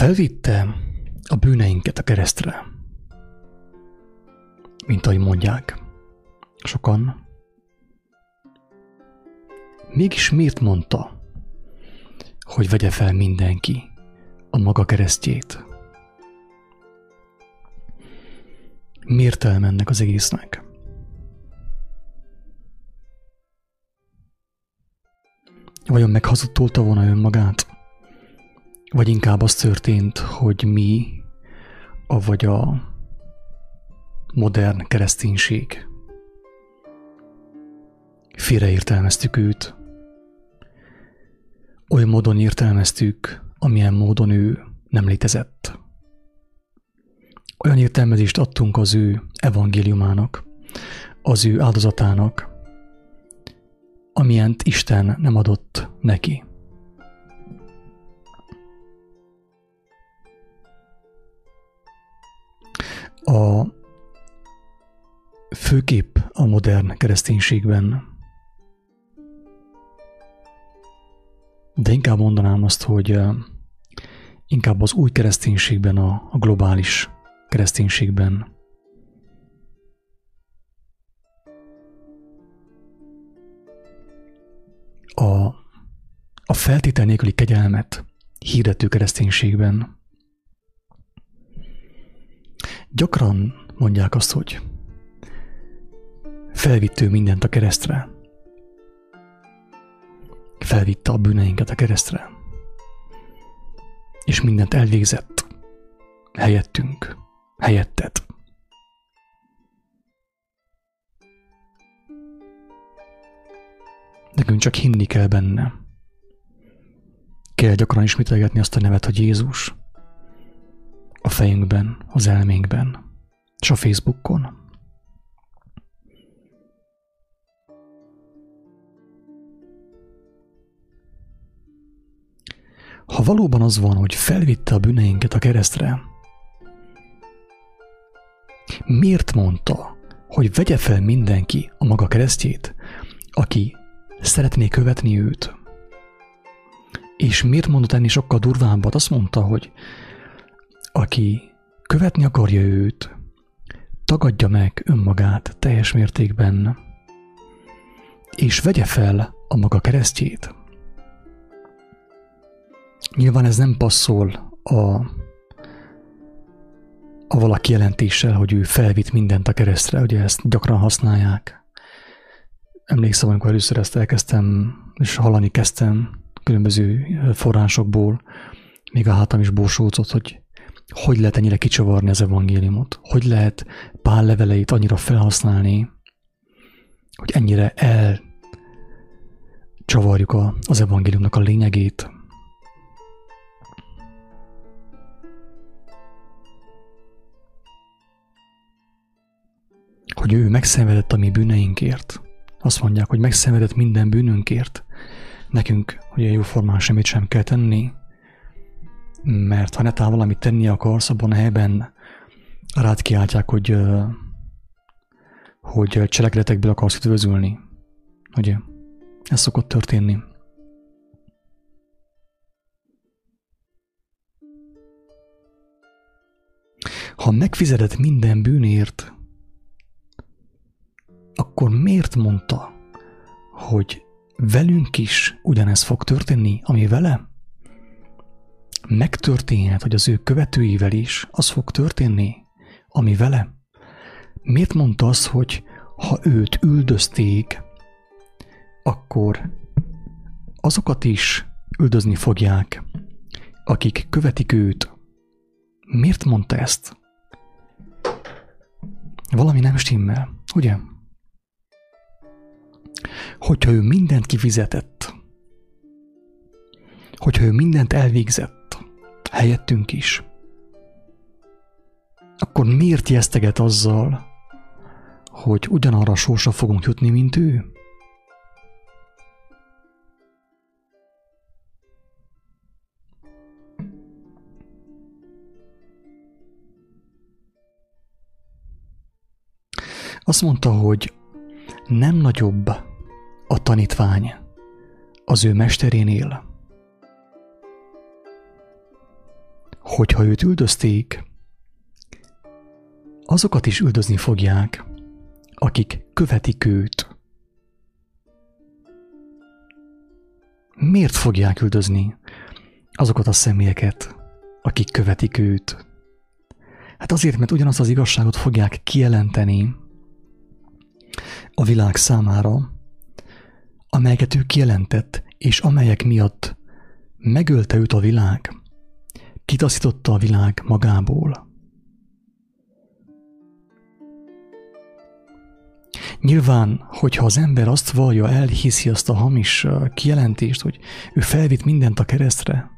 Felvitte a bűneinket a keresztre, mint ahogy mondják sokan, mégis miért mondta, hogy vegye fel mindenki a maga keresztjét? Miért elmennek az egésznek? Vajon meghazudtolta volna önmagát? Vagy inkább az történt, hogy mi, avagy a modern kereszténység félreértelmeztük őt, olyan módon értelmeztük, amilyen módon ő nem létezett. Olyan értelmezést adtunk az ő evangéliumának, az ő áldozatának, amilyent Isten nem adott neki. A főkép a modern kereszténységben, de inkább mondanám azt, hogy inkább az új kereszténységben, a, a globális kereszténységben. A, a feltétel nélküli kegyelmet hirdető kereszténységben gyakran mondják azt, hogy felvitt ő mindent a keresztre. Felvitte a bűneinket a keresztre. És mindent elvégzett. Helyettünk. Helyettet. Nekünk csak hinni kell benne. Kell gyakran ismételgetni azt a nevet, hogy Jézus. A fejünkben, az elménkben, és a Facebookon. Ha valóban az van, hogy felvitte a bűneinket a keresztre, miért mondta, hogy vegye fel mindenki a maga keresztjét, aki szeretné követni őt? És miért mondott enni sokkal durvábbat? Azt mondta, hogy aki követni akarja őt, tagadja meg önmagát teljes mértékben, és vegye fel a maga keresztjét. Nyilván ez nem passzol a, a valaki jelentéssel, hogy ő felvitt mindent a keresztre, ugye ezt gyakran használják. Emlékszem, amikor először ezt elkezdtem, és hallani kezdtem különböző forrásokból, még a hátam is borsócott, hogy hogy lehet ennyire kicsavarni az evangéliumot, hogy lehet pál leveleit annyira felhasználni, hogy ennyire elcsavarjuk a, az evangéliumnak a lényegét. Hogy ő megszenvedett a mi bűneinkért. Azt mondják, hogy megszenvedett minden bűnünkért. Nekünk, hogy a jóformán semmit sem kell tenni, mert ha netán valamit tenni akarsz, abban a helyben rád kiáltják, hogy, hogy cselekedetekből akarsz üdvözülni. Ugye? Ez szokott történni. Ha megfizetett minden bűnért, akkor miért mondta, hogy velünk is ugyanez fog történni, ami vele? Megtörténhet, hogy az ő követőivel is az fog történni, ami vele? Miért mondta az, hogy ha őt üldözték, akkor azokat is üldözni fogják, akik követik őt. Miért mondta ezt? Valami nem stimmel, ugye? Hogyha ő mindent kifizetett, hogyha ő mindent elvégzett, helyettünk is, akkor miért jeszteget azzal, hogy ugyanarra sorsa fogunk jutni, mint ő? Azt mondta, hogy nem nagyobb a tanítvány az ő mesterénél, hogyha őt üldözték, azokat is üldözni fogják, akik követik őt. Miért fogják üldözni azokat a személyeket, akik követik őt? Hát azért, mert ugyanazt az igazságot fogják kijelenteni a világ számára, amelyeket ő kijelentett, és amelyek miatt megölte őt a világ, kitaszította a világ magából. Nyilván, hogyha az ember azt vallja, elhiszi azt a hamis kijelentést, hogy ő felvitt mindent a keresztre,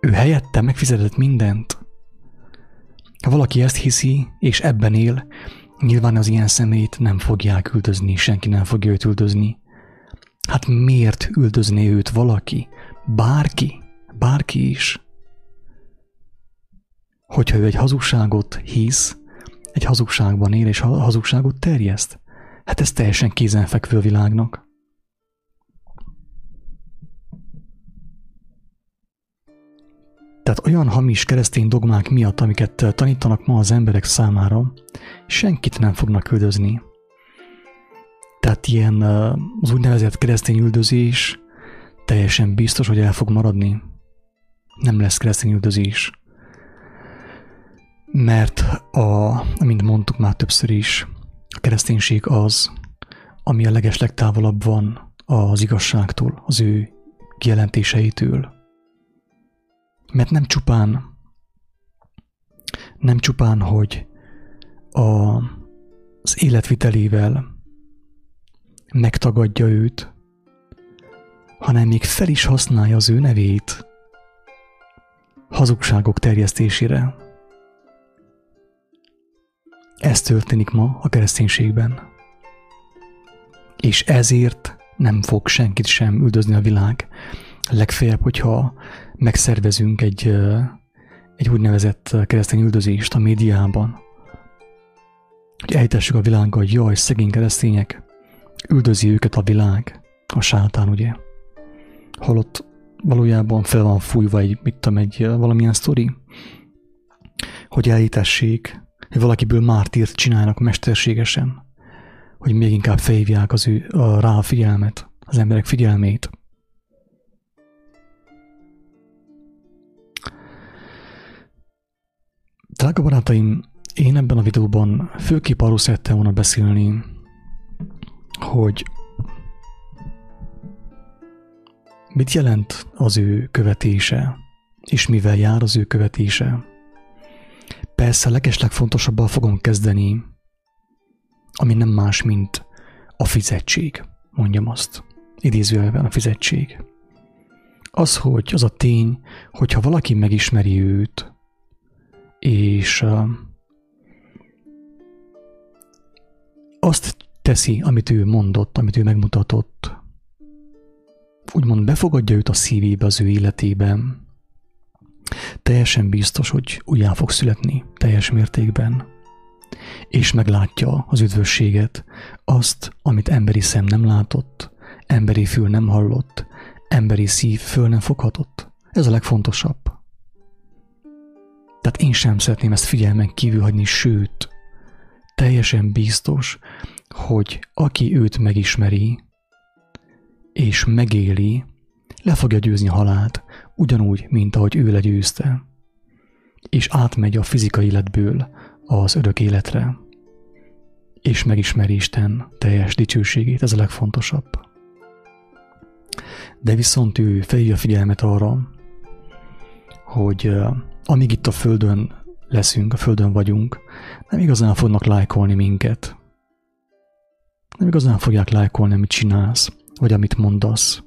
ő helyette megfizetett mindent. Ha valaki ezt hiszi, és ebben él, nyilván az ilyen szemét nem fogják üldözni, senki nem fogja őt üldözni. Hát miért üldözné őt valaki? Bárki? Bárki is? Hogyha ő egy hazugságot hisz, egy hazugságban él és hazugságot terjeszt, hát ez teljesen kézenfekvő a világnak. Tehát olyan hamis keresztény dogmák miatt, amiket tanítanak ma az emberek számára, senkit nem fognak üldözni. Tehát ilyen az úgynevezett keresztény üldözés teljesen biztos, hogy el fog maradni. Nem lesz keresztény üldözés. Mert, a, amint mondtuk már többször is, a kereszténység az, ami a leges legtávolabb van az igazságtól, az ő kijelentéseitől. Mert nem csupán, nem csupán, hogy a, az életvitelével megtagadja őt, hanem még fel is használja az ő nevét hazugságok terjesztésére. Ez történik ma a kereszténységben. És ezért nem fog senkit sem üldözni a világ. Legfeljebb, hogyha megszervezünk egy, egy úgynevezett keresztény üldözést a médiában, hogy ejtessük a világgal, hogy jaj, szegény keresztények, üldözi őket a világ, a sátán, ugye? Holott valójában fel van fújva egy, mit tudom, egy valamilyen sztori, hogy elítessék, hogy valakiből mártírt csinálnak mesterségesen, hogy még inkább felhívják az ő, a, rá a figyelmet, az emberek figyelmét. Drága barátaim, én ebben a videóban főképp arról szerettem volna beszélni, hogy mit jelent az ő követése, és mivel jár az ő követése. Persze legeslegfontosabbal fogom kezdeni, ami nem más, mint a fizetség, mondjam azt. Idézőjelben a fizetség. Az, hogy az a tény, hogyha valaki megismeri őt, és azt teszi, amit ő mondott, amit ő megmutatott, úgymond befogadja őt a szívébe, az ő életében, teljesen biztos, hogy újjá fog születni, teljes mértékben, és meglátja az üdvösséget, azt, amit emberi szem nem látott, emberi fül nem hallott, emberi szív föl nem foghatott. Ez a legfontosabb. Tehát én sem szeretném ezt figyelmen kívül hagyni, sőt, teljesen biztos, hogy aki őt megismeri, és megéli, le fogja győzni halált, ugyanúgy, mint ahogy ő legyőzte, és átmegy a fizikai életből az örök életre, és megismeri Isten teljes dicsőségét, ez a legfontosabb. De viszont ő felhívja a figyelmet arra, hogy amíg itt a Földön leszünk, a Földön vagyunk, nem igazán fognak lájkolni minket. Nem igazán fogják lájkolni, amit csinálsz, vagy amit mondasz.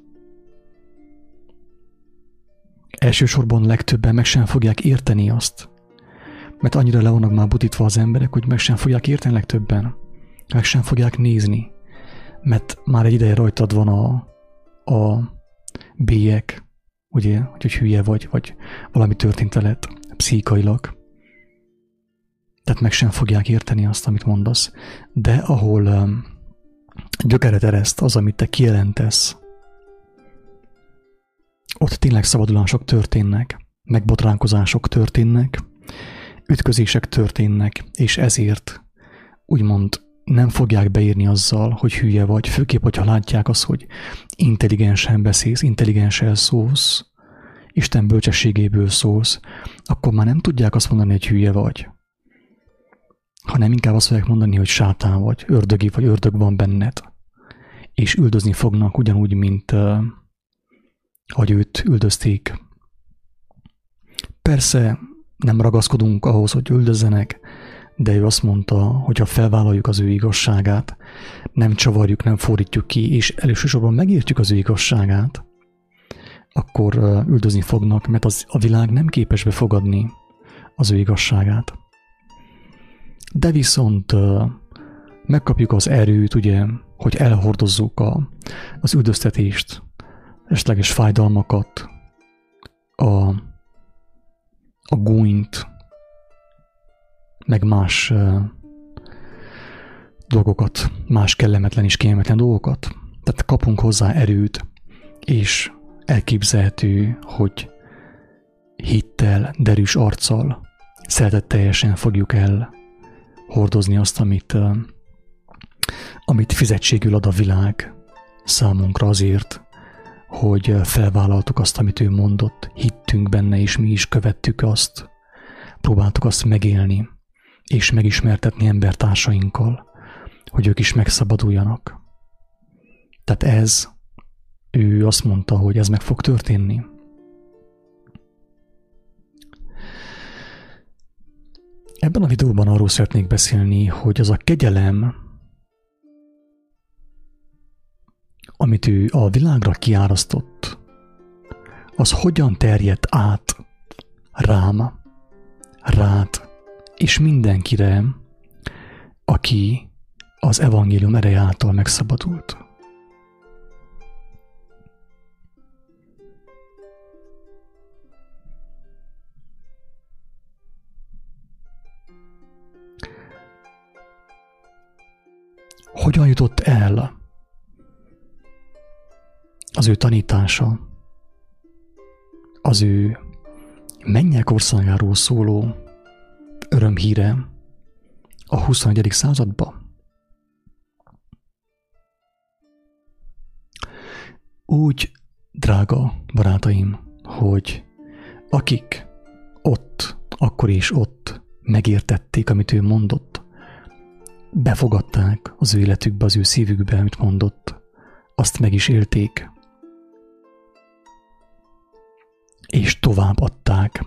Elsősorban legtöbben meg sem fogják érteni azt, mert annyira le vannak már butítva az emberek, hogy meg sem fogják érteni legtöbben. Meg sem fogják nézni, mert már egy ideje rajtad van a, a bélyek, ugye, hogy hülye vagy, vagy valami történt veled pszíkailag. Tehát meg sem fogják érteni azt, amit mondasz. De ahol um, gyökeret ereszt az, amit te kijelentesz, ott tényleg szabadulások történnek, megbotránkozások történnek, ütközések történnek, és ezért úgymond nem fogják beírni azzal, hogy hülye vagy, főképp, hogyha látják azt, hogy intelligensen beszélsz, intelligensen szólsz, Isten bölcsességéből szólsz, akkor már nem tudják azt mondani, hogy hülye vagy. Hanem inkább azt fogják mondani, hogy sátán vagy, ördögi vagy, ördög van benned. És üldözni fognak ugyanúgy, mint uh, hogy őt üldözték. Persze nem ragaszkodunk ahhoz, hogy üldözzenek, de ő azt mondta, hogy ha felvállaljuk az ő igazságát, nem csavarjuk, nem fordítjuk ki, és elősorban megértjük az ő igazságát, akkor üldözni fognak, mert az, a világ nem képes befogadni az ő igazságát. De viszont megkapjuk az erőt, ugye, hogy elhordozzuk a, az üldöztetést, esetleges fájdalmakat, a, a gúnyt, meg más dolgokat, más kellemetlen és kényelmetlen dolgokat. Tehát kapunk hozzá erőt, és elképzelhető, hogy hittel, derűs arccal, szeretetteljesen fogjuk el hordozni azt, amit, amit fizetségül ad a világ számunkra azért, hogy felvállaltuk azt, amit ő mondott, hittünk benne, és mi is követtük azt, próbáltuk azt megélni, és megismertetni embertársainkkal, hogy ők is megszabaduljanak. Tehát ez, ő azt mondta, hogy ez meg fog történni. Ebben a videóban arról szeretnék beszélni, hogy az a kegyelem, amit ő a világra kiárasztott, az hogyan terjedt át rám, rád, és mindenkire, aki az evangélium ereje által megszabadult. Hogyan jutott el az ő tanítása, az ő mennyek országáról szóló örömhíre a 21. századba? Úgy, drága barátaim, hogy akik ott, akkor és ott megértették, amit ő mondott, befogadták az ő életükbe, az ő szívükbe, amit mondott, azt meg is élték, és tovább adták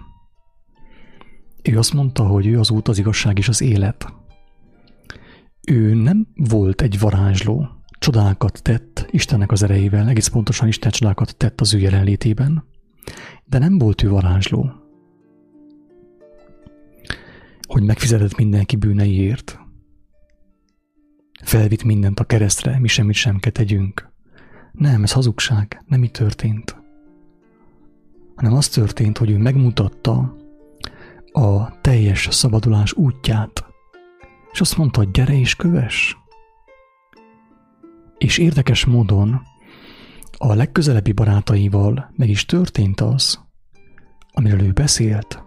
ő azt mondta, hogy ő az út, az igazság és az élet. Ő nem volt egy varázsló, csodákat tett Istennek az erejével, egész pontosan Isten csodákat tett az ő jelenlétében, de nem volt ő varázsló. Hogy megfizetett mindenki bűneiért. Felvitt mindent a keresztre, mi semmit sem kell tegyünk. Nem, ez hazugság, nem így történt. Hanem az történt, hogy ő megmutatta, a teljes szabadulás útját, és azt mondta, gyere és köves. És érdekes módon a legközelebbi barátaival meg is történt az, amiről ő beszélt.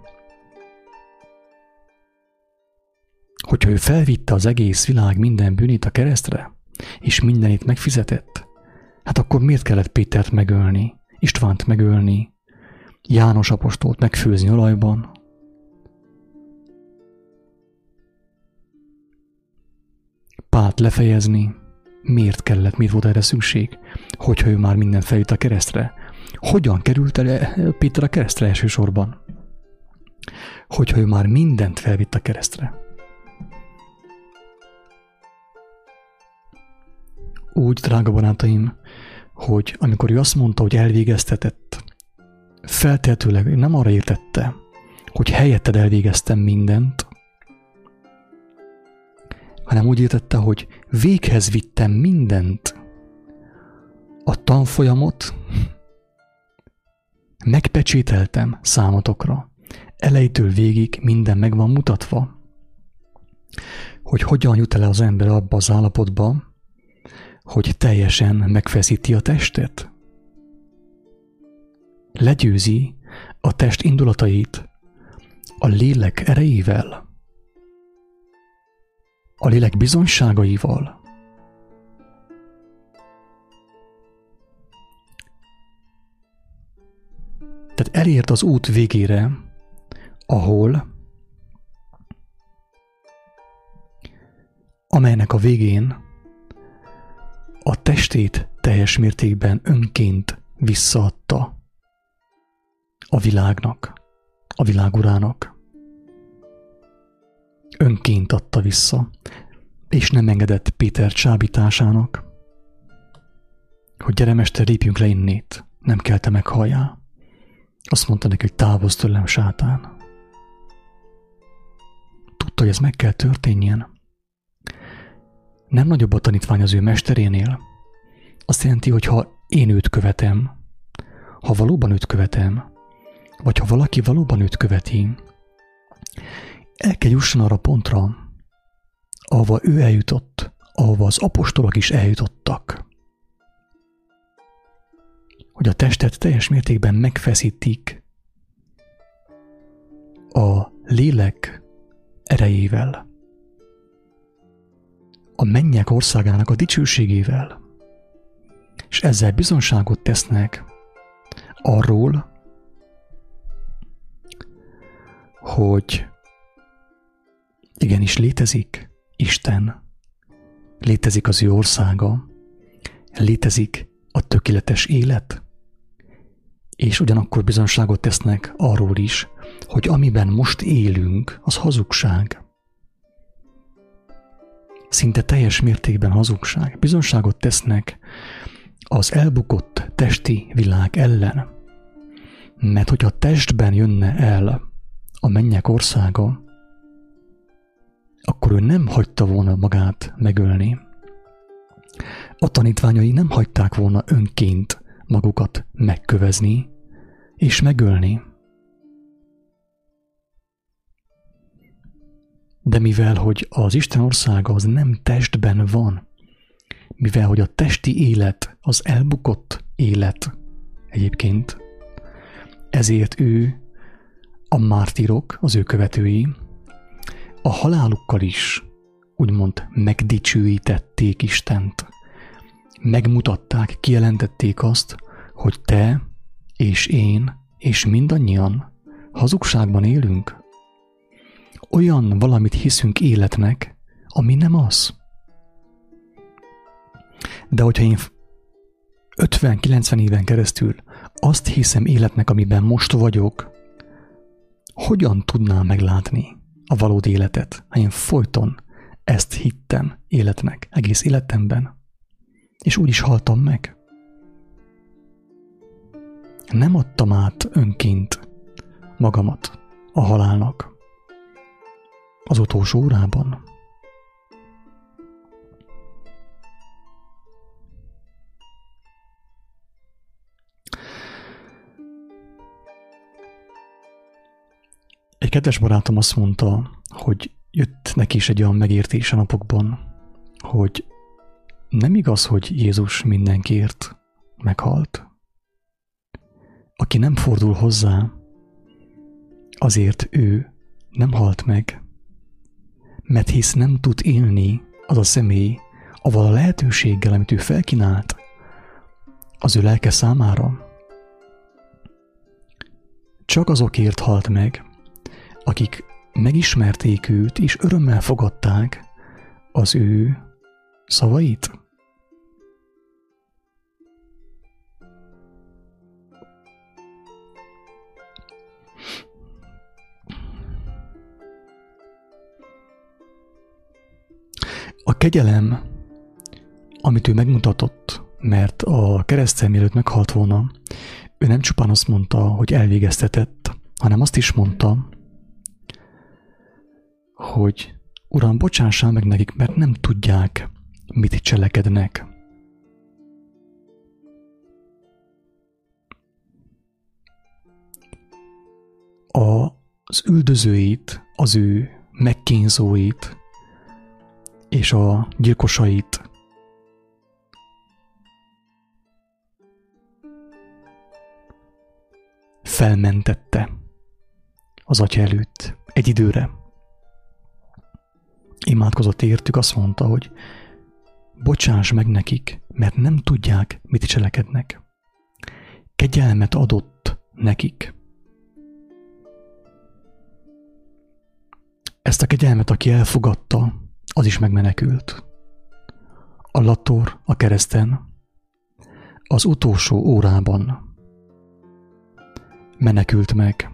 Hogyha ő felvitte az egész világ minden bűnét a keresztre, és mindenit megfizetett, hát akkor miért kellett Pétert megölni, Istvánt megölni, János apostolt megfőzni olajban, Pált lefejezni, miért kellett, miért volt erre szükség, hogyha ő már minden felült a keresztre. Hogyan került el Péter a keresztre elsősorban? Hogyha ő már mindent felvitt a keresztre. Úgy, drága barátaim, hogy amikor ő azt mondta, hogy elvégeztetett, feltehetőleg nem arra értette, hogy helyetted elvégeztem mindent, hanem úgy értette, hogy véghez vittem mindent. A tanfolyamot megpecsételtem számotokra. Elejétől végig minden meg van mutatva. Hogy hogyan jut el az ember abba az állapotba, hogy teljesen megfeszíti a testet. legyőzi a test indulatait a lélek erejével, a lélek bizonyságaival. Tehát elért az út végére, ahol amelynek a végén a testét teljes mértékben önként visszaadta a világnak, a világurának. Önként adta vissza, és nem engedett Péter csábításának, hogy gyere mester, lépjünk le innét, nem kell te meghalljál. Azt mondta neki, hogy távozz tőlem, sátán. Tudta, hogy ez meg kell történjen. Nem nagyobb a tanítvány az ő mesterénél. Azt jelenti, hogy ha én őt követem, ha valóban őt követem, vagy ha valaki valóban őt követi, el kell jusson arra pontra, ahova ő eljutott, ahova az apostolok is eljutottak. Hogy a testet teljes mértékben megfeszítik a lélek erejével, a mennyek országának a dicsőségével, és ezzel bizonságot tesznek arról, hogy igenis létezik Isten, létezik az ő országa, létezik a tökéletes élet, és ugyanakkor bizonságot tesznek arról is, hogy amiben most élünk, az hazugság. Szinte teljes mértékben hazugság. Bizonságot tesznek az elbukott testi világ ellen. Mert hogyha testben jönne el a mennyek országa, akkor ő nem hagyta volna magát megölni. A tanítványai nem hagyták volna önként magukat megkövezni és megölni. De mivel, hogy az Isten országa az nem testben van, mivel, hogy a testi élet az elbukott élet egyébként, ezért ő, a mártirok, az ő követői, a halálukkal is úgymond megdicsőítették Istent. Megmutatták, kijelentették azt, hogy te és én és mindannyian hazugságban élünk. Olyan valamit hiszünk életnek, ami nem az. De hogyha én 50-90 éven keresztül azt hiszem életnek, amiben most vagyok, hogyan tudnám meglátni a valódi életet, ha én folyton ezt hittem életnek egész életemben, és úgy is haltam meg. Nem adtam át önként magamat a halálnak az utolsó órában. Egy kedves barátom azt mondta, hogy jött neki is egy olyan megértés a napokban, hogy nem igaz, hogy Jézus mindenkiért meghalt. Aki nem fordul hozzá, azért ő nem halt meg, mert hisz nem tud élni az a személy, avval a lehetőséggel, amit ő felkínált az ő lelke számára. Csak azokért halt meg, akik megismerték őt, és örömmel fogadták az ő szavait. A kegyelem, amit ő megmutatott, mert a keresztel mielőtt meghalt volna, ő nem csupán azt mondta, hogy elvégeztetett, hanem azt is mondta, hogy Uram, bocsássál meg nekik, mert nem tudják, mit cselekednek. Az üldözőit, az ő megkínzóit és a gyilkosait felmentette az atya előtt egy időre. Imádkozott értük, azt mondta, hogy bocsáss meg nekik, mert nem tudják, mit cselekednek. Kegyelmet adott nekik. Ezt a kegyelmet, aki elfogadta, az is megmenekült. A lator a kereszten az utolsó órában menekült meg.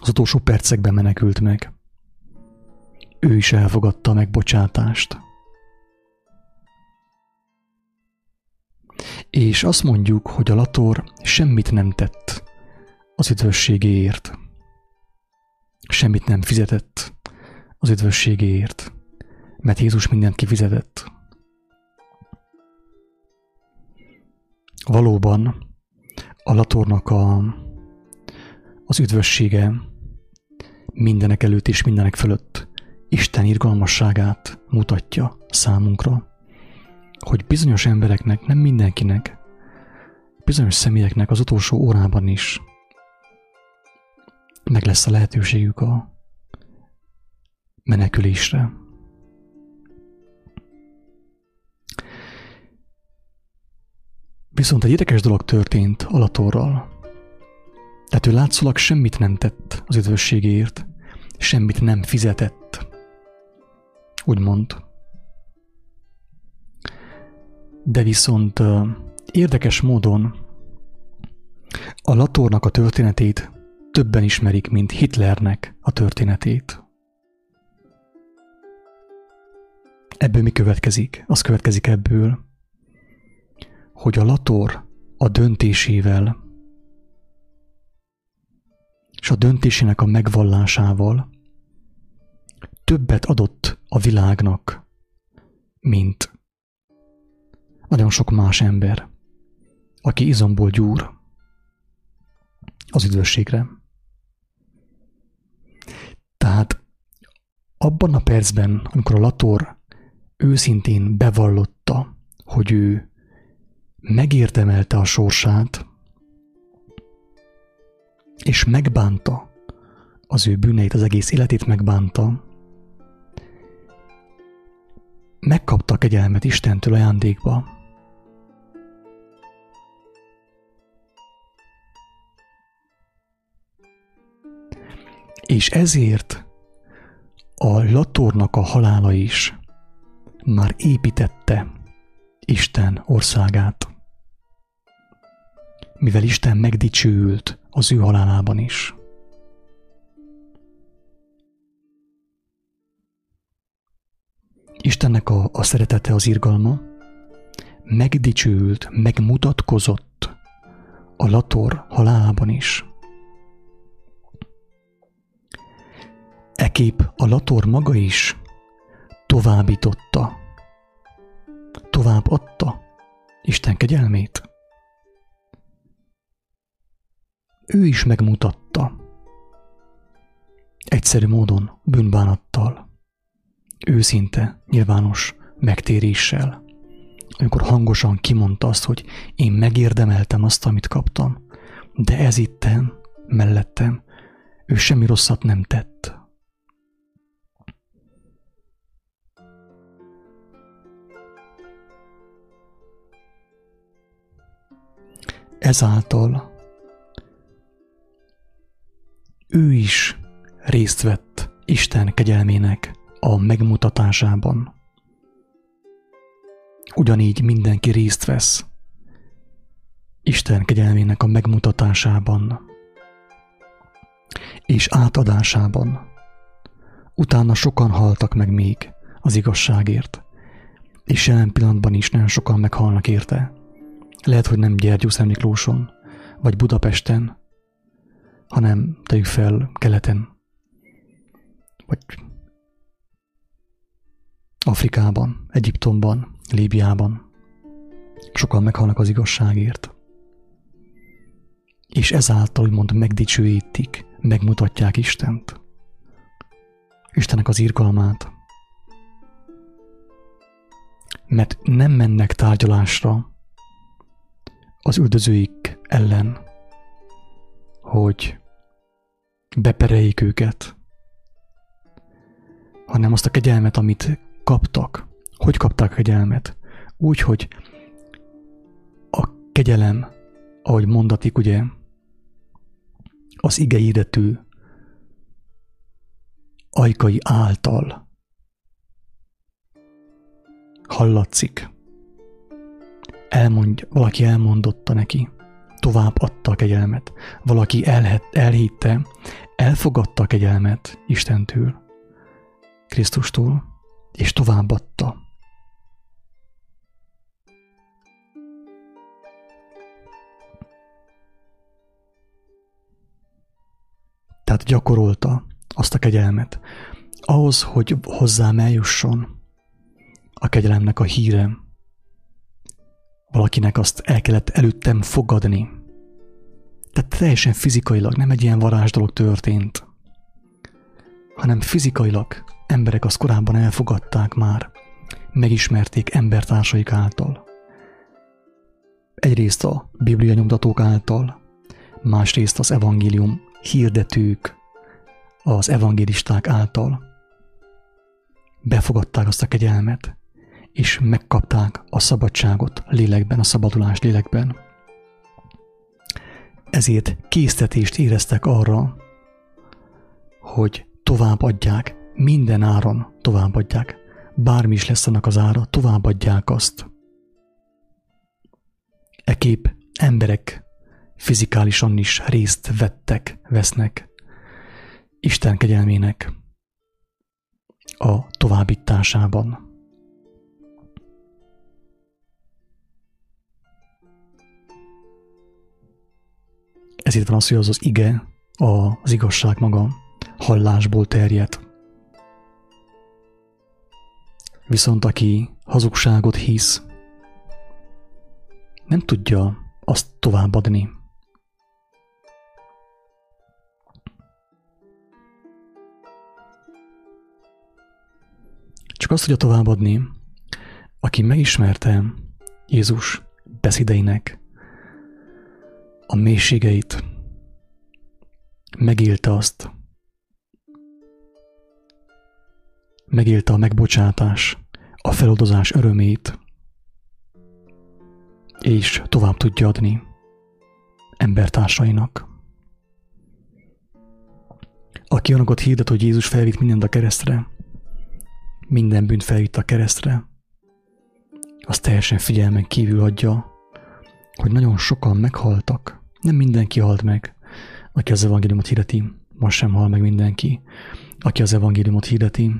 Az utolsó percekben menekült meg. Ő is elfogadta a megbocsátást. És azt mondjuk, hogy a Lator semmit nem tett az üdvösségéért. Semmit nem fizetett az üdvösségéért, mert Jézus mindent kifizetett. Valóban a Latornak a, az üdvössége mindenek előtt és mindenek fölött Isten irgalmasságát mutatja számunkra, hogy bizonyos embereknek, nem mindenkinek, bizonyos személyeknek az utolsó órában is meg lesz a lehetőségük a menekülésre. Viszont egy érdekes dolog történt Alatorral. Tehát ő látszólag semmit nem tett az üdvösségéért, semmit nem fizetett. Úgymond. De viszont érdekes módon a Latornak a történetét többen ismerik, mint Hitlernek a történetét. Ebből mi következik? Az következik ebből, hogy a Lator a döntésével és a döntésének a megvallásával többet adott a világnak, mint nagyon sok más ember, aki izomból gyúr az üdvösségre. Tehát abban a percben, amikor a Lator őszintén bevallotta, hogy ő megérdemelte a sorsát, és megbánta az ő bűneit, az egész életét megbánta, megkapta kegyelmet Istentől ajándékba. És ezért a Latornak a halála is már építette Isten országát. Mivel Isten megdicsőült az ő halálában is. Istennek a, a szeretete, az irgalma megdicsőült, megmutatkozott a Lator halálában is. Ekép a Lator maga is továbbította, tovább adta Isten kegyelmét. Ő is megmutatta, egyszerű módon, bűnbánattal, őszinte, nyilvános megtéréssel, amikor hangosan kimondta azt, hogy én megérdemeltem azt, amit kaptam, de ez itten, mellettem, ő semmi rosszat nem tett. Ezáltal ő is részt vett Isten kegyelmének a megmutatásában. Ugyanígy mindenki részt vesz Isten kegyelmének a megmutatásában és átadásában. Utána sokan haltak meg még az igazságért, és jelen pillanatban is nagyon sokan meghalnak érte. Lehet, hogy nem Gyergyusz Miklóson, vagy Budapesten, hanem tegyük fel keleten, vagy Afrikában, Egyiptomban, Líbiában. Sokan meghalnak az igazságért. És ezáltal úgymond megdicsőítik, megmutatják Istent. Istenek az irgalmát. Mert nem mennek tárgyalásra az üldözőik ellen, hogy bepereljék őket, hanem azt a kegyelmet, amit kaptak. Hogy kapták a kegyelmet? Úgy, hogy a kegyelem, ahogy mondatik, ugye, az ige hirdető ajkai által hallatszik. Elmondja, valaki elmondotta neki, tovább adta a kegyelmet. Valaki elhet, elhitte, elfogadta a kegyelmet Istentől, Krisztustól, és továbbadta. Tehát gyakorolta azt a kegyelmet. Ahhoz, hogy hozzám eljusson a kegyelemnek a híre, valakinek azt el kellett előttem fogadni. Tehát teljesen fizikailag, nem egy ilyen varázs dolog történt, hanem fizikailag emberek azt korábban elfogadták már, megismerték embertársaik által. Egyrészt a Biblia nyomtatók által, másrészt az evangélium hirdetők, az evangélisták által. Befogadták azt a kegyelmet, és megkapták a szabadságot lélekben, a szabadulást lélekben. Ezért késztetést éreztek arra, hogy továbbadják, minden áron továbbadják, bármi is lesz annak az ára, továbbadják azt. Ekép emberek fizikálisan is részt vettek, vesznek Isten kegyelmének a továbbításában. Ezért van az, hogy az az ige, az igazság maga hallásból terjed. Viszont aki hazugságot hisz, nem tudja azt továbbadni. Csak azt tudja továbbadni, aki megismerte Jézus beszédeinek a mélységeit, megélte azt, megélte a megbocsátás, a feloldozás örömét, és tovább tudja adni embertársainak. Aki onokat hirdet, hogy Jézus felvitt mindent a keresztre, minden bűnt felvitt a keresztre, az teljesen figyelmen kívül adja, hogy nagyon sokan meghaltak. Nem mindenki halt meg, aki az evangéliumot hirdeti. Most sem hal meg mindenki, aki az evangéliumot hirdeti.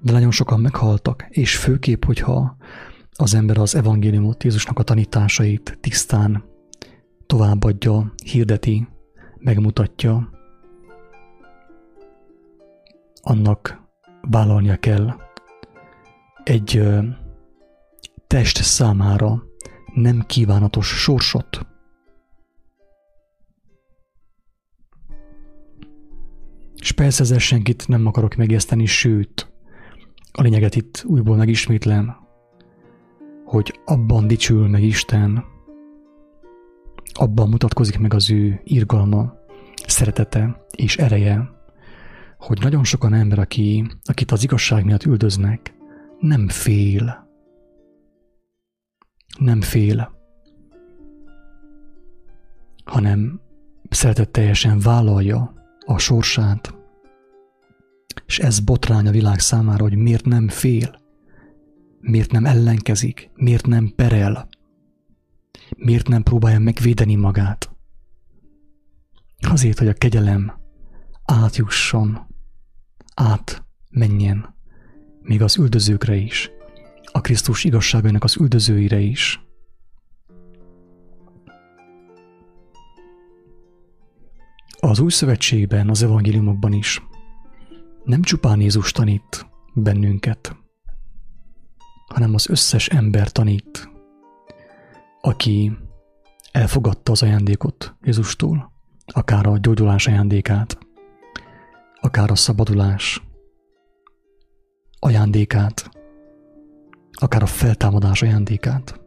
De nagyon sokan meghaltak, és főképp, hogyha az ember az evangéliumot, Jézusnak a tanításait tisztán továbbadja, hirdeti, megmutatja, annak vállalnia kell egy test számára nem kívánatos sorsot. És persze ezzel senkit nem akarok megjeszteni, sőt, a lényeget itt újból megismétlem, hogy abban dicsül meg Isten, abban mutatkozik meg az ő irgalma, szeretete és ereje, hogy nagyon sokan ember, aki, akit az igazság miatt üldöznek, nem fél. Nem fél, hanem szeretetteljesen vállalja a sorsát, és ez botrány a világ számára, hogy miért nem fél. Miért nem ellenkezik? Miért nem perel? Miért nem próbálja megvédeni magát? Azért, hogy a kegyelem átjusson, átmenjen, még az üldözőkre is, a Krisztus igazságainak az üldözőire is. Az új szövetségben, az evangéliumokban is nem csupán Jézus tanít bennünket, hanem az összes ember tanít, aki elfogadta az ajándékot Jézustól, akár a gyógyulás ajándékát, akár a szabadulás ajándékát, akár a feltámadás ajándékát.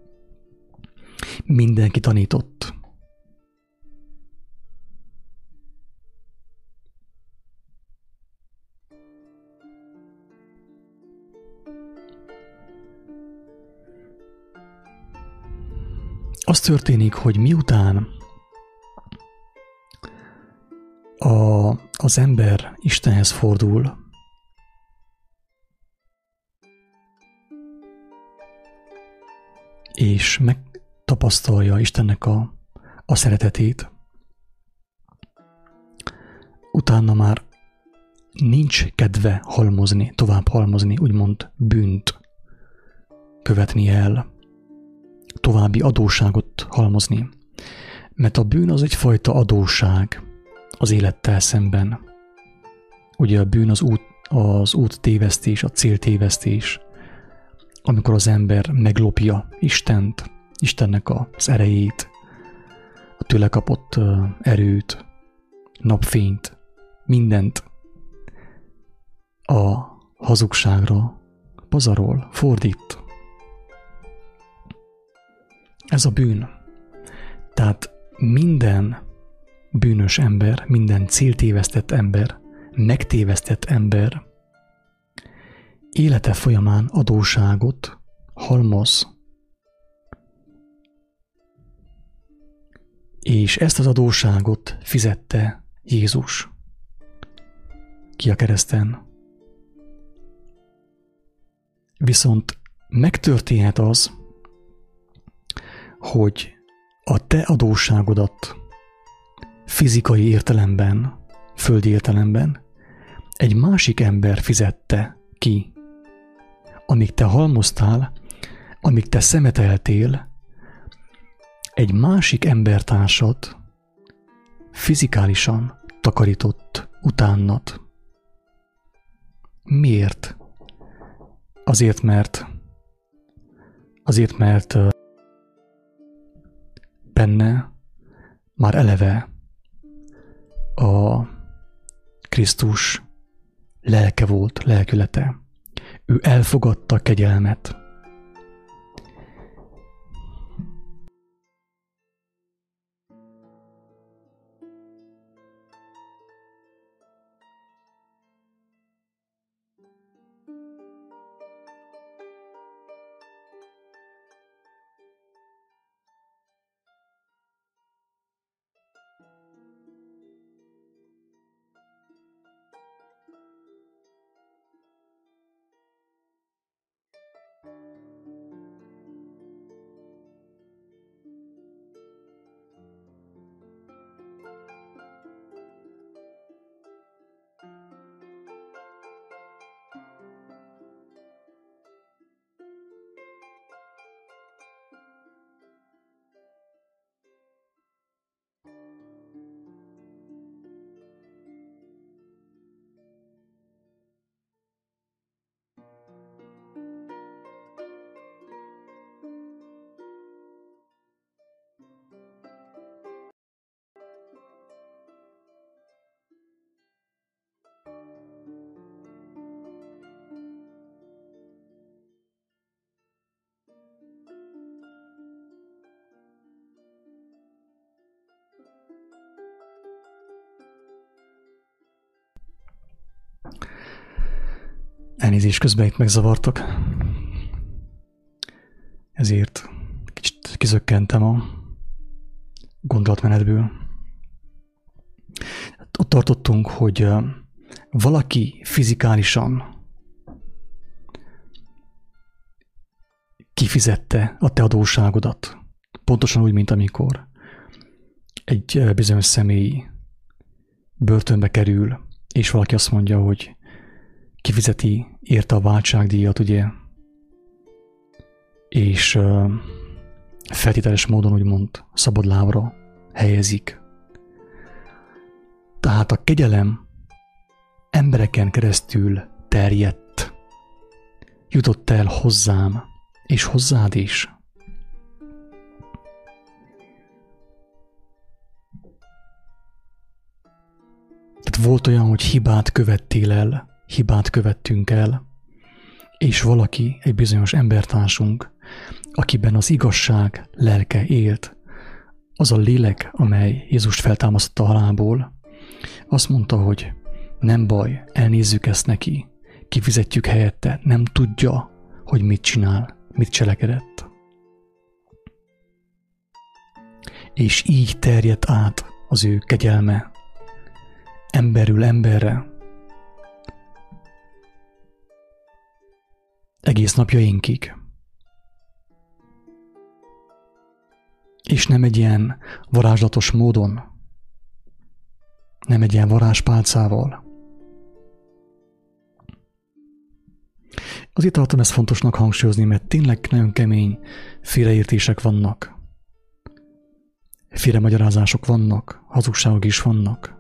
Mindenki tanított. Az történik, hogy miután a, az ember Istenhez fordul, és megtapasztalja Istennek a, a szeretetét, utána már nincs kedve halmozni, tovább halmozni, úgymond bűnt követni el, további adóságot halmozni. Mert a bűn az egyfajta adóság az élettel szemben. Ugye a bűn az út, az út tévesztés, a cél tévesztés, amikor az ember meglopja Istent, Istennek az erejét, a tőle kapott erőt, napfényt, mindent a hazugságra pazarol, fordít. Ez a bűn. Tehát minden bűnös ember, minden céltévesztett ember, megtévesztett ember élete folyamán adóságot halmoz. És ezt az adóságot fizette Jézus ki a kereszten. Viszont megtörténhet az, hogy a te adósságodat fizikai értelemben, földi értelemben egy másik ember fizette ki. Amíg te halmoztál, amíg te szemeteltél, egy másik embertársat fizikálisan takarított utánat. Miért? Azért, mert azért, mert benne már eleve a Krisztus lelke volt, lelkülete. Ő elfogadta a kegyelmet, Elnézést közben itt megzavartok. Ezért kicsit kizökkentem a gondolatmenetből. Ott tartottunk, hogy valaki fizikálisan kifizette a te adóságodat. Pontosan úgy, mint amikor egy bizonyos személy börtönbe kerül, és valaki azt mondja, hogy kifizeti érte a váltságdíjat, ugye, és uh, feltételes módon úgymond szabad lábra helyezik. Tehát a kegyelem embereken keresztül terjedt, jutott el hozzám, és hozzád is. Volt olyan, hogy hibát követtél el, hibát követtünk el, és valaki, egy bizonyos embertársunk, akiben az igazság lelke élt, az a lélek, amely Jézust feltámasztotta a halálból, azt mondta, hogy nem baj, elnézzük ezt neki, kifizetjük helyette, nem tudja, hogy mit csinál, mit cselekedett. és így terjedt át az ő kegyelme emberül emberre. Egész napjainkig. És nem egy ilyen varázslatos módon, nem egy ilyen varázspálcával. Azért tartom ezt fontosnak hangsúlyozni, mert tényleg nagyon kemény félreértések vannak. Félremagyarázások vannak, hazugságok is vannak,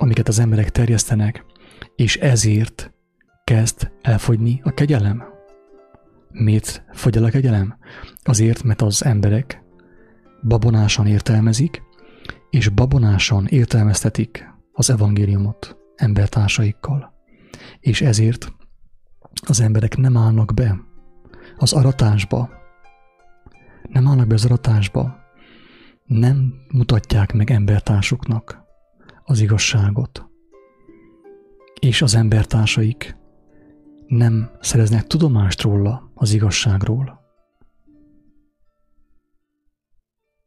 amiket az emberek terjesztenek, és ezért kezd elfogyni a kegyelem. Miért fogy el a kegyelem? Azért, mert az emberek babonásan értelmezik, és babonásan értelmeztetik az evangéliumot embertársaikkal. És ezért az emberek nem állnak be az aratásba, nem állnak be az aratásba, nem mutatják meg embertársuknak az igazságot, és az embertársaik nem szereznek tudomást róla, az igazságról.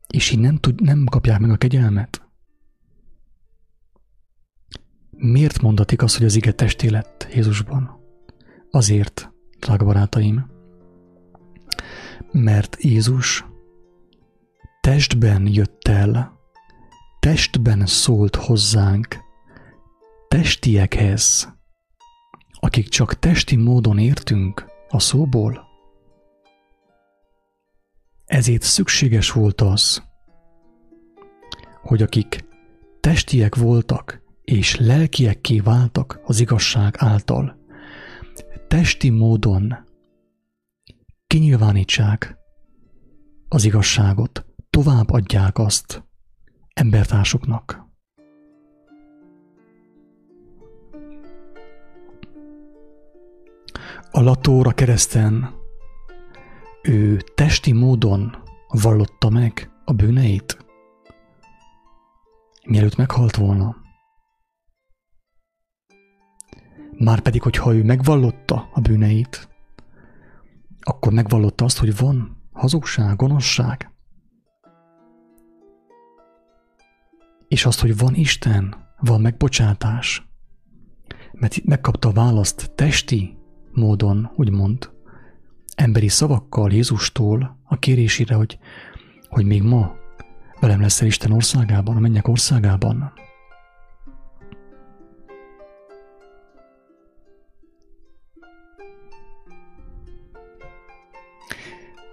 És így nem, tud, nem kapják meg a kegyelmet. Miért mondatik azt, hogy az ige testé lett Jézusban? Azért, drága barátaim, mert Jézus testben jött el, testben szólt hozzánk, testiekhez, akik csak testi módon értünk a szóból. Ezért szükséges volt az, hogy akik testiek voltak és lelkiekké váltak az igazság által, testi módon kinyilvánítsák az igazságot, tovább adják azt embertársuknak. A latóra kereszten ő testi módon vallotta meg a bűneit, mielőtt meghalt volna. Márpedig, hogyha ő megvallotta a bűneit, akkor megvallotta azt, hogy van hazugság, gonoszság. És azt, hogy van Isten, van megbocsátás. Mert megkapta a választ testi módon, úgymond, emberi szavakkal Jézustól a kérésére, hogy, hogy még ma velem leszel Isten országában, a mennyek országában.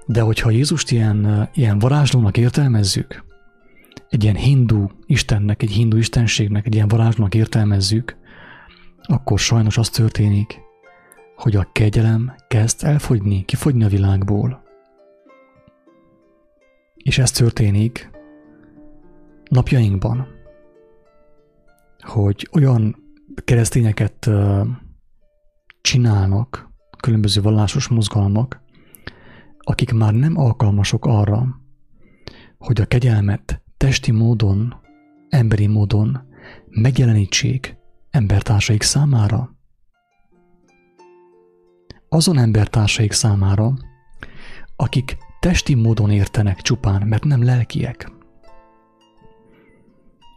De hogyha Jézust ilyen, ilyen varázslónak értelmezzük, egy ilyen hindu istennek, egy hindu istenségnek, egy ilyen varázslónak értelmezzük, akkor sajnos az történik, hogy a kegyelem kezd elfogyni, kifogyni a világból. És ez történik napjainkban, hogy olyan keresztényeket csinálnak különböző vallásos mozgalmak, akik már nem alkalmasok arra, hogy a kegyelmet testi módon, emberi módon megjelenítsék embertársaik számára. Azon embertársaik számára, akik testi módon értenek csupán, mert nem lelkiek.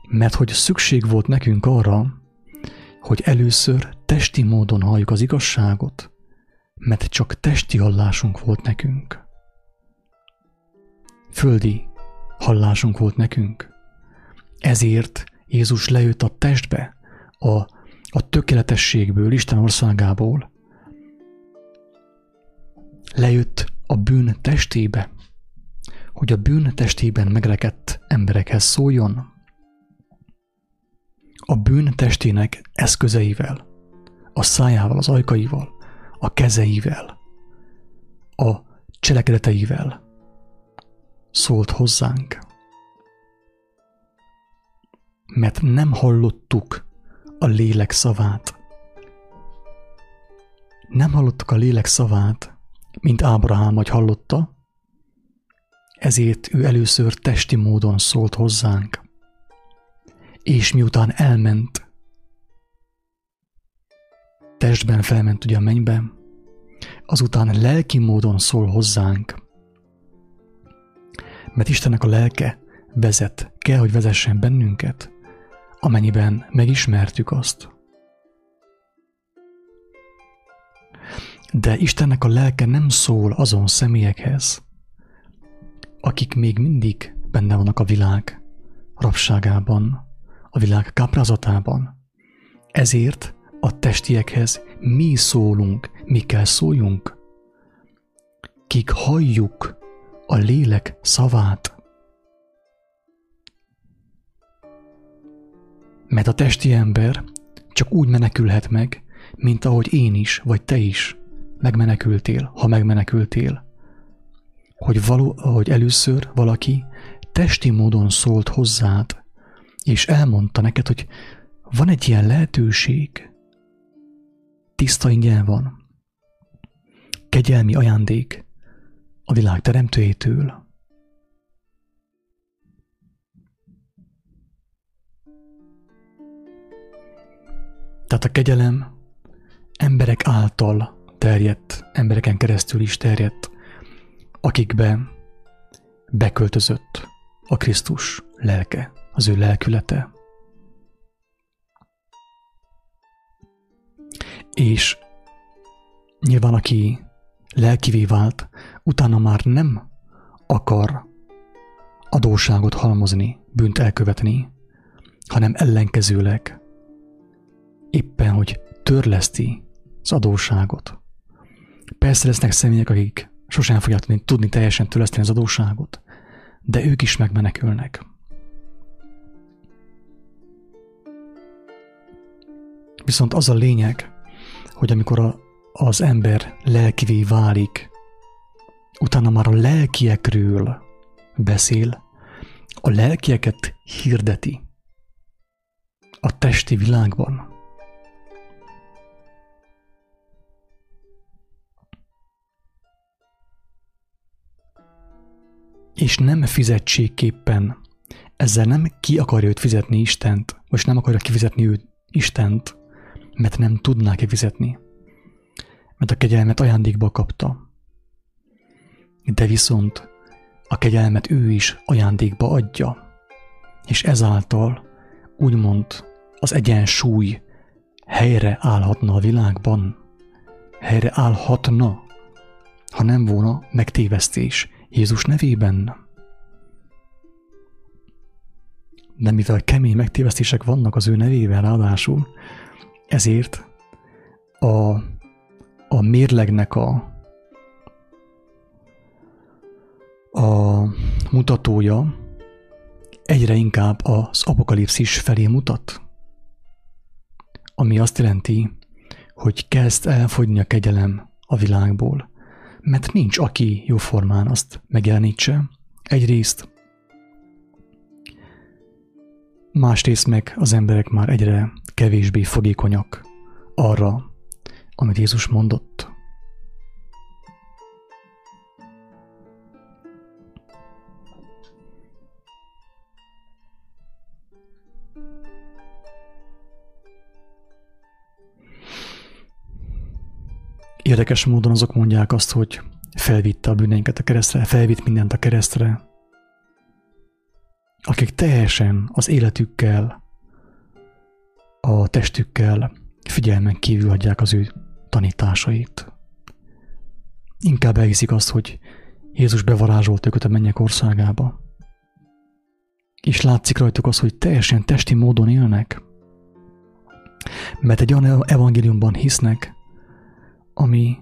Mert hogy szükség volt nekünk arra, hogy először testi módon halljuk az igazságot, mert csak testi hallásunk volt nekünk. Földi hallásunk volt nekünk. Ezért Jézus lejött a testbe, a, a tökéletességből, Isten országából. Lejött a bűn testébe, hogy a bűn testében megrekedt emberekhez szóljon. A bűn testének eszközeivel, a szájával, az ajkaival, a kezeivel, a cselekedeteivel szólt hozzánk. Mert nem hallottuk a lélek szavát. Nem hallottuk a lélek szavát, mint Ábrahám vagy hallotta, ezért ő először testi módon szólt hozzánk. És miután elment, testben felment ugye a mennybe, azután lelki módon szól hozzánk, Mert Istennek a lelke vezet, kell, hogy vezessen bennünket, amennyiben megismertük azt. De Istennek a lelke nem szól azon személyekhez, akik még mindig benne vannak a világ rabságában, a világ káprázatában. Ezért a testiekhez mi szólunk, mi kell szóljunk, kik halljuk a lélek szavát. Mert a testi ember csak úgy menekülhet meg, mint ahogy én is, vagy te is megmenekültél, ha megmenekültél. Hogy, való, hogy először valaki testi módon szólt hozzád, és elmondta neked, hogy van egy ilyen lehetőség, tiszta ingyen van, kegyelmi ajándék a világ teremtőjétől. Tehát a kegyelem emberek által terjedt, embereken keresztül is terjedt, akikbe beköltözött a Krisztus lelke, az ő lelkülete. És nyilván aki lelkivé vált, utána már nem akar adóságot halmozni, bűnt elkövetni, hanem ellenkezőleg éppen, hogy törleszti az adóságot. Persze lesznek személyek, akik sosem fogják tudni teljesen törleszteni az adóságot, de ők is megmenekülnek. Viszont az a lényeg, hogy amikor a, az ember lelkivé válik, utána már a lelkiekről beszél, a lelkieket hirdeti a testi világban. És nem fizetségképpen, ezzel nem ki akarja őt fizetni Istent, most nem akarja kifizetni őt Istent, mert nem tudná kifizetni, mert a kegyelmet ajándékba kapta. De viszont a kegyelmet ő is ajándékba adja, és ezáltal úgymond az egyensúly helyre állhatna a világban, helyre állhatna, ha nem volna megtévesztés Jézus nevében. De mivel kemény megtévesztések vannak az ő nevével ráadásul, ezért a, a mérlegnek a, a mutatója egyre inkább az apokalipszis felé mutat, ami azt jelenti, hogy kezd elfogyni a kegyelem a világból, mert nincs, aki jóformán azt megjelenítse. Egyrészt, másrészt meg az emberek már egyre kevésbé fogékonyak arra, amit Jézus mondott. Érdekes módon azok mondják azt, hogy felvitte a bűneinket a keresztre, felvitt mindent a keresztre, akik teljesen az életükkel a testükkel figyelmen kívül hagyják az ő tanításait. Inkább elhiszik azt, hogy Jézus bevarázsolt őket a mennyek országába. És látszik rajtuk az, hogy teljesen testi módon élnek. Mert egy olyan evangéliumban hisznek, ami,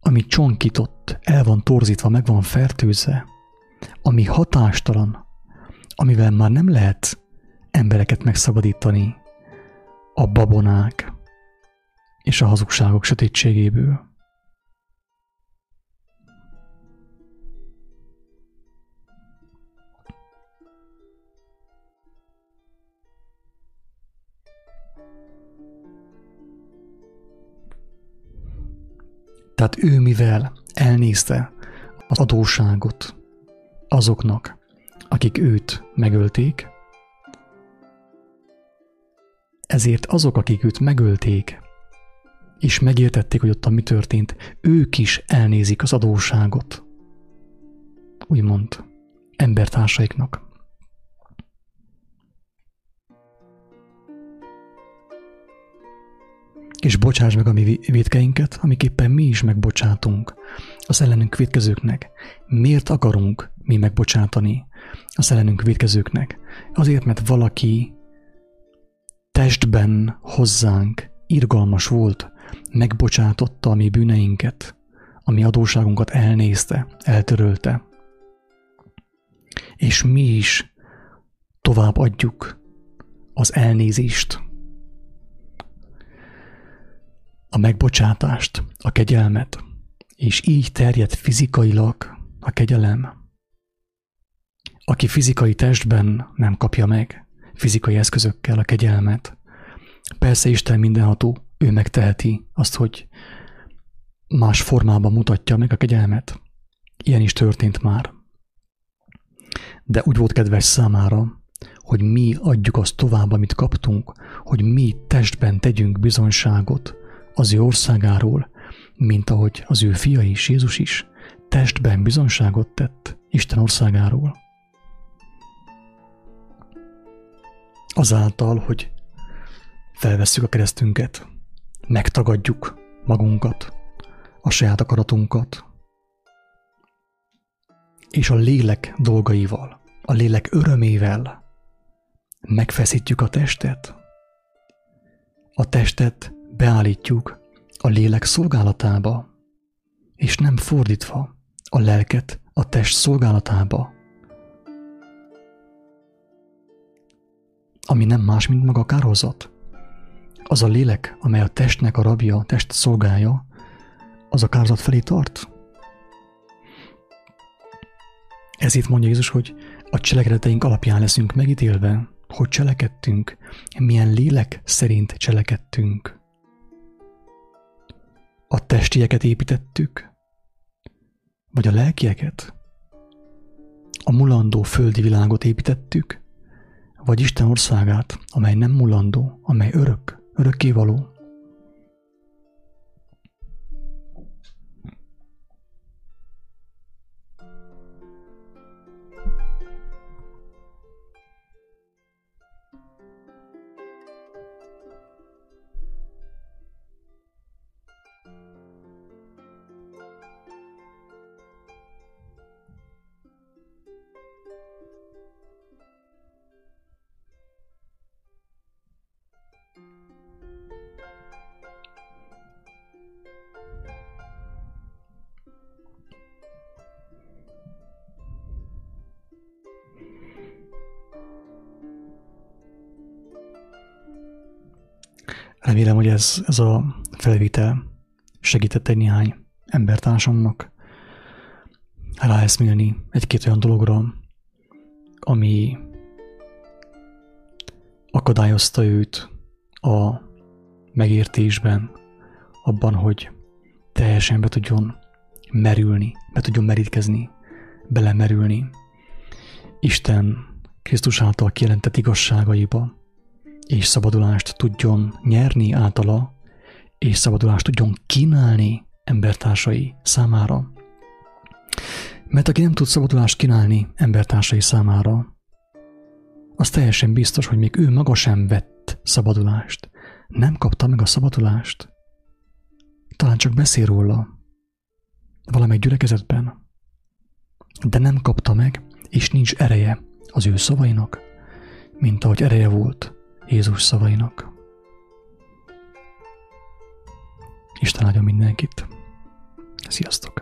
ami csonkított, el van torzítva, meg van fertőzve, ami hatástalan, amivel már nem lehet embereket megszabadítani, a babonák és a hazugságok sötétségéből. Tehát ő mivel elnézte az adóságot azoknak, akik őt megölték, ezért azok, akik őt megölték, és megértették, hogy ott mi történt, ők is elnézik az adóságot. Úgymond. embertársaiknak. És bocsáss meg a mi védkeinket, amiképpen mi is megbocsátunk az ellenünk védkezőknek. Miért akarunk mi megbocsátani az ellenünk védkezőknek? Azért, mert valaki testben hozzánk irgalmas volt, megbocsátotta a mi bűneinket, a mi adóságunkat elnézte, eltörölte. És mi is tovább adjuk az elnézést, a megbocsátást, a kegyelmet, és így terjed fizikailag a kegyelem. Aki fizikai testben nem kapja meg, fizikai eszközökkel a kegyelmet, persze Isten mindenható, ő megteheti azt, hogy más formában mutatja meg a kegyelmet. Ilyen is történt már. De úgy volt kedves számára, hogy mi adjuk azt tovább, amit kaptunk, hogy mi testben tegyünk bizonyságot az ő országáról, mint ahogy az ő fia is, Jézus is, testben bizonyságot tett Isten országáról. Azáltal, hogy felvesszük a keresztünket, megtagadjuk magunkat, a saját akaratunkat, és a lélek dolgaival, a lélek örömével megfeszítjük a testet, a testet beállítjuk a lélek szolgálatába, és nem fordítva a lelket a test szolgálatába, ami nem más, mint maga a kárhozat. Az a lélek, amely a testnek a rabja, a test szolgálja, az a kárhozat felé tart. Ez itt mondja Jézus, hogy a cselekedeteink alapján leszünk megítélve, hogy cselekedtünk, milyen lélek szerint cselekedtünk. A testieket építettük, vagy a lelkieket? A mulandó földi világot építettük, vagy Isten országát, amely nem mulandó, amely örök, örökkévaló? Remélem, hogy ez, ez a felvétel segített egy néhány embertársamnak ráeszmélni egy-két olyan dologra, ami akadályozta őt a megértésben, abban, hogy teljesen be tudjon merülni, be tudjon merítkezni, belemerülni Isten Krisztus által kijelentett igazságaiba, és szabadulást tudjon nyerni általa, és szabadulást tudjon kínálni embertársai számára. Mert aki nem tud szabadulást kínálni embertársai számára, az teljesen biztos, hogy még ő maga sem vett szabadulást. Nem kapta meg a szabadulást. Talán csak beszél róla. Valamely gyülekezetben. De nem kapta meg, és nincs ereje az ő szavainak, mint ahogy ereje volt Jézus szavainak. Isten áldja mindenkit. Sziasztok!